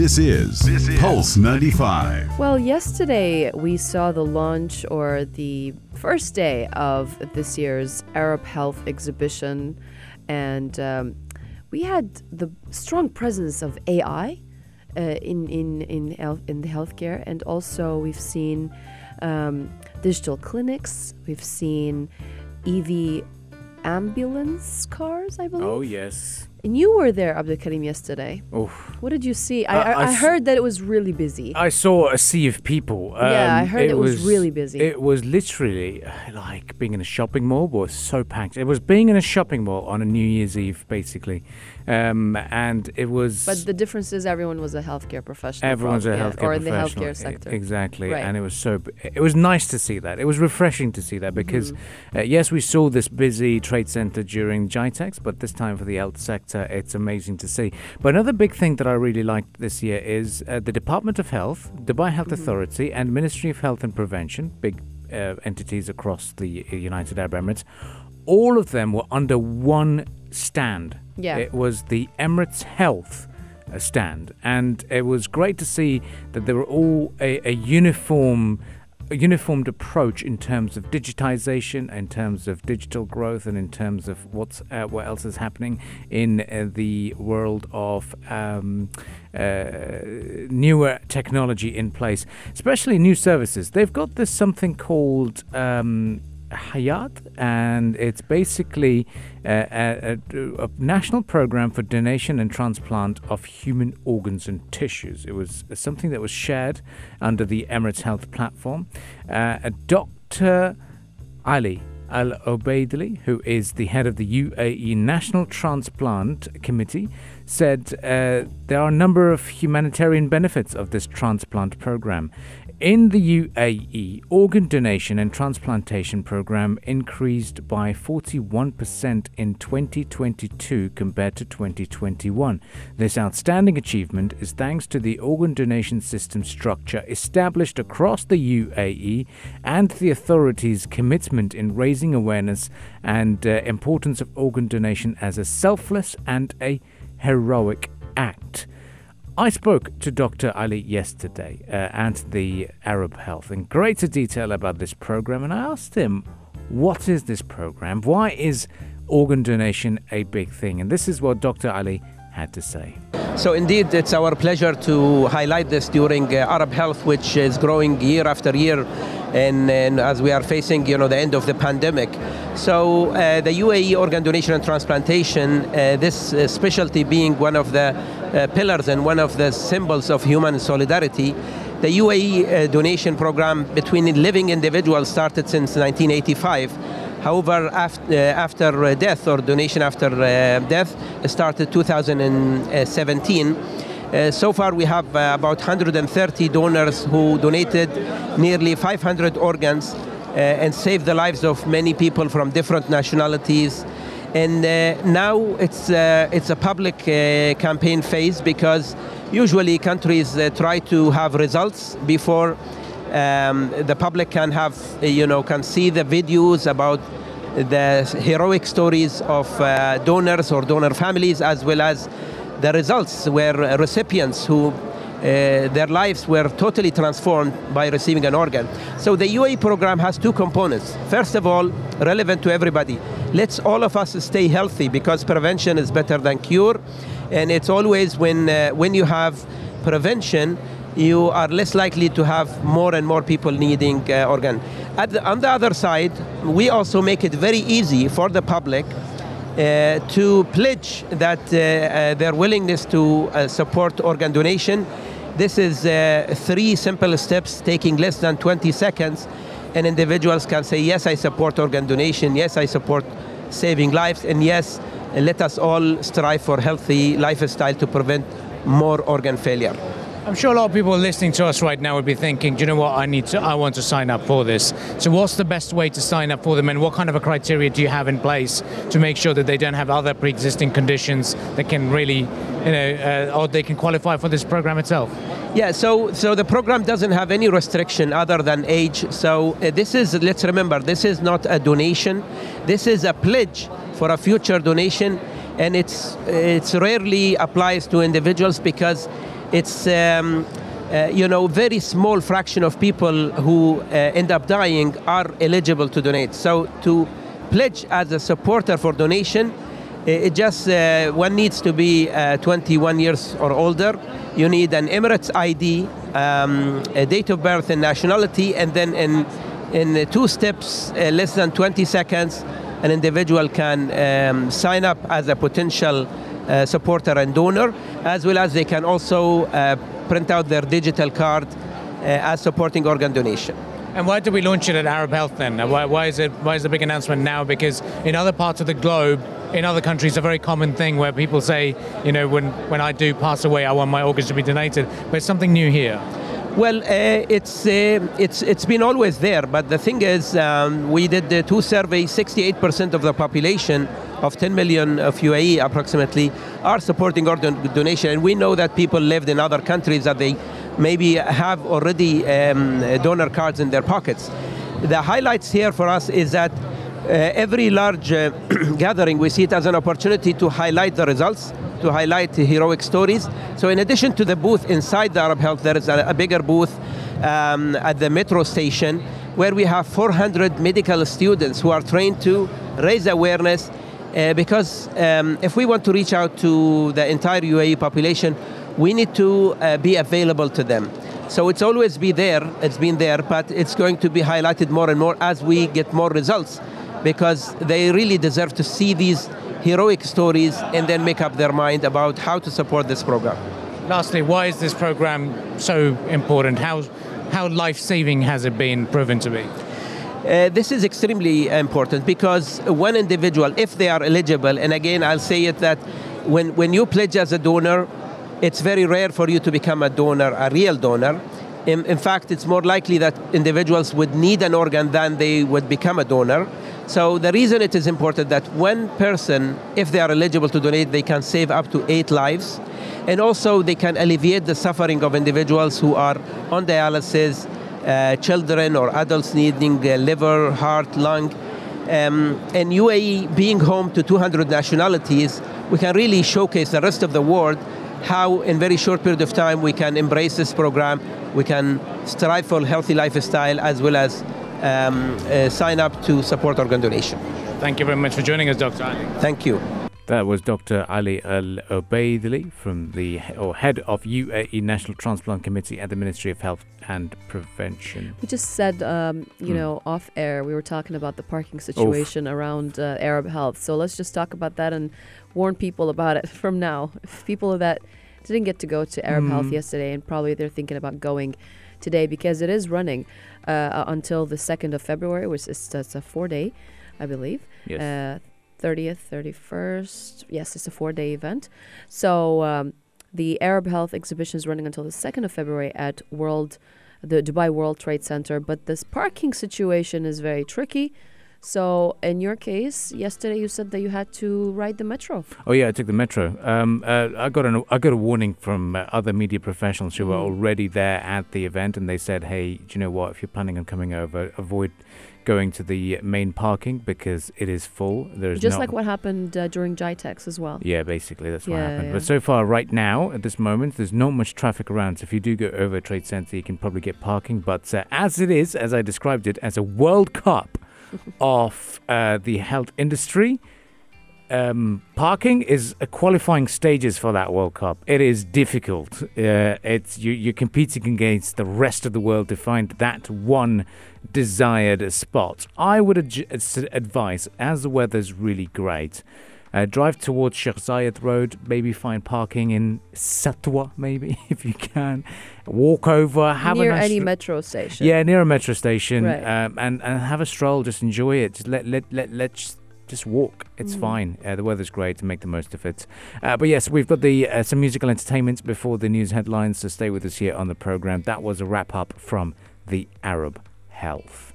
This is, this is Pulse 95. Well, yesterday we saw the launch or the first day of this year's Arab Health exhibition, and um, we had the strong presence of AI uh, in in in health, in the healthcare, and also we've seen um, digital clinics. We've seen EV ambulance cars, I believe. Oh yes. And you were there, Abdul Karim, yesterday. Oof. What did you see? I, I, I I heard that it was really busy. I saw a sea of people. Yeah, I Um, heard it was really busy. It was literally uh, like being in a shopping mall, but it was so packed. It was being in a shopping mall on a New Year's Eve, basically, um, and it was. but the difference is everyone was a healthcare professional. Everyone's a probably, yeah, healthcare or in the healthcare sector. Exactly, Right. and it was so. It was nice to see that. It was refreshing to see that because, Mm-hmm. uh, yes, we saw this busy trade center during GITEX, but this time for the health sector, it's amazing to see. But another big thing that I really liked this year is uh, the Department of Health, Dubai Health Mm-hmm. Authority, and Ministry of Health and Prevention, big uh, entities across the uh, United Arab Emirates. All of them were under one stand. Yeah. It was the Emirates Health uh, stand, and it was great to see that they were all a, a uniform, a uniformed approach in terms of digitization, in terms of digital growth, and in terms of what's uh, what else is happening in uh, the world of um, uh, newer technology in place, especially new services. They've got this something called. Um, Hayat, and it's basically a, a, a national program for donation and transplant of human organs and tissues. It was something that was shared under the Emirates Health platform. Uh, Dr. Ali Al Obeidli, who is the head of the UAE National Transplant Committee, said uh, there are a number of humanitarian benefits of this transplant program. In the UAE, organ donation and transplantation program increased by 41% in 2022 compared to 2021. This outstanding achievement is thanks to the organ donation system structure established across the UAE and the authorities' commitment in raising awareness and uh, importance of organ donation as a selfless and a heroic act. I spoke to Dr. Ali yesterday uh, at the Arab Health in greater detail about this program, and I asked him, What is this program? Why is organ donation a big thing? And this is what Dr. Ali had to say. So indeed, it's our pleasure to highlight this during uh, Arab Health, which is growing year after year, and, and as we are facing, you know, the end of the pandemic. So uh, the UAE organ donation and transplantation, uh, this uh, specialty being one of the uh, pillars and one of the symbols of human solidarity. The UAE uh, donation program between living individuals started since 1985. However, after, uh, after uh, death or donation after uh, death started 2017. Uh, so far, we have uh, about 130 donors who donated nearly 500 organs uh, and saved the lives of many people from different nationalities. And now it's it's a public campaign phase because usually countries try to have results before um, the public can have you know can see the videos about the heroic stories of uh, donors or donor families as well as the results where recipients who uh, their lives were totally transformed by receiving an organ. So the UAE program has two components. First of all, relevant to everybody. Let's all of us stay healthy because prevention is better than cure. And it's always when, uh, when you have prevention, you are less likely to have more and more people needing uh, organ. The, on the other side, we also make it very easy for the public uh, to pledge that uh, uh, their willingness to uh, support organ donation. This is uh, three simple steps taking less than 20 seconds, and individuals can say, Yes, I support organ donation, yes, I support saving lives, and yes, let us all strive for healthy lifestyle to prevent more organ failure. I'm sure a lot of people listening to us right now would be thinking, do you know what, I need to, I want to sign up for this. So what's the best way to sign up for them and what kind of a criteria do you have in place to make sure that they don't have other pre-existing conditions that can really, you know, uh, or they can qualify for this program itself? Yeah, so so the program doesn't have any restriction other than age. So uh, this is let's remember this is not a donation. This is a pledge for a future donation, and it's it's rarely applies to individuals because it's um, uh, you know very small fraction of people who uh, end up dying are eligible to donate. So to pledge as a supporter for donation, it just uh, one needs to be uh, 21 years or older. You need an Emirates ID, um, a date of birth and nationality, and then in in two steps, uh, less than 20 seconds, an individual can um, sign up as a potential uh, supporter and donor, as well as they can also uh, print out their digital card uh, as supporting organ donation. And why did we launch it at Arab Health then? Why, why, is it why is the big announcement now? Because in other parts of the globe, in other countries, a very common thing where people say, you know, when when I do pass away, I want my organs to be donated. But it's something new here. Well, uh, it's uh, it's it's been always there, but the thing is, um, we did the two surveys. 68% of the population of 10 million of UAE approximately are supporting organ donation, and we know that people lived in other countries that they maybe have already um, donor cards in their pockets. The highlights here for us is that uh, every large uh, gathering we see it as an opportunity to highlight the results to highlight heroic stories. So in addition to the booth inside the Arab Health, there is a, a bigger booth um, at the metro station where we have 400 medical students who are trained to raise awareness uh, because um, if we want to reach out to the entire UAE population, we need to uh, be available to them. So it's always be there, it's been there, but it's going to be highlighted more and more as we get more results because they really deserve to see these heroic stories and then make up their mind about how to support this program. Lastly, why is this program so important? How, how life saving has it been proven to be? Uh, this is extremely important because one individual, if they are eligible, and again, I'll say it that when, when you pledge as a donor, it's very rare for you to become a donor, a real donor. In, in fact, it's more likely that individuals would need an organ than they would become a donor. So the reason it is important that one person, if they are eligible to donate, they can save up to eight lives. And also they can alleviate the suffering of individuals who are on dialysis, uh, children or adults needing liver, heart, lung. Um, and UAE being home to 200 nationalities, we can really showcase the rest of the world how in very short period of time we can embrace this program, we can strive for healthy lifestyle as well as um, uh, sign up to support organ donation. Thank you very much for joining us, Dr. Ali. Thank you. That was Dr. Ali Al Obaidli from the or head of UAE National Transplant Committee at the Ministry of Health and Prevention. We just said, um, you Hmm. know, off air, we were talking about the parking situation around uh, Arab Health. So let's just talk about that and warn people about it from now. If people that didn't get to go to Arab Health Mm. yesterday and probably they're thinking about going today because it is running uh, until the 2nd of February, which is a four day, I believe. Yes. Uh, 30th, 31st. Yes, it's a four day event. So um, the Arab Health exhibition is running until the 2nd of February at World, the Dubai World Trade Center. But this parking situation is very tricky. So in your case, yesterday you said that you had to ride the metro. Oh yeah, I took the metro. Um, uh, I got an I got a warning from uh, other media professionals who were Mhm. already there at the event, and they said, "Hey, do you know what? If you're planning on coming over, avoid going to the main parking because it is full. There's Just not like what happened uh, during GITEX as well. Yeah, basically that's what happened. yeah. But so far, right now, at this moment, there's not much traffic around. So if you do go over Trade Center, you can probably get parking. But uh, as it is, as I described it, as a World Cup of uh, the health industry, um, parking is a qualifying stages for that World Cup. It is difficult. Uh, it's you, you're competing against the rest of the world to find that one desired spot. I would ad- advise, as the weather's really great, uh, drive towards Sheikh Zayed Road. Maybe find parking in Satwa, maybe if you can. Walk over, have Near a nice any metro station. yeah, near a metro station, Right. um, and and have a stroll. Just enjoy it. Just let let let let's just walk. It's Mhm. fine. Uh, the weather's great to make the most of it. Uh, but yes, we've got the uh, some musical entertainment before the news headlines. So stay with us here on the program. That was a wrap up from the Arab Health.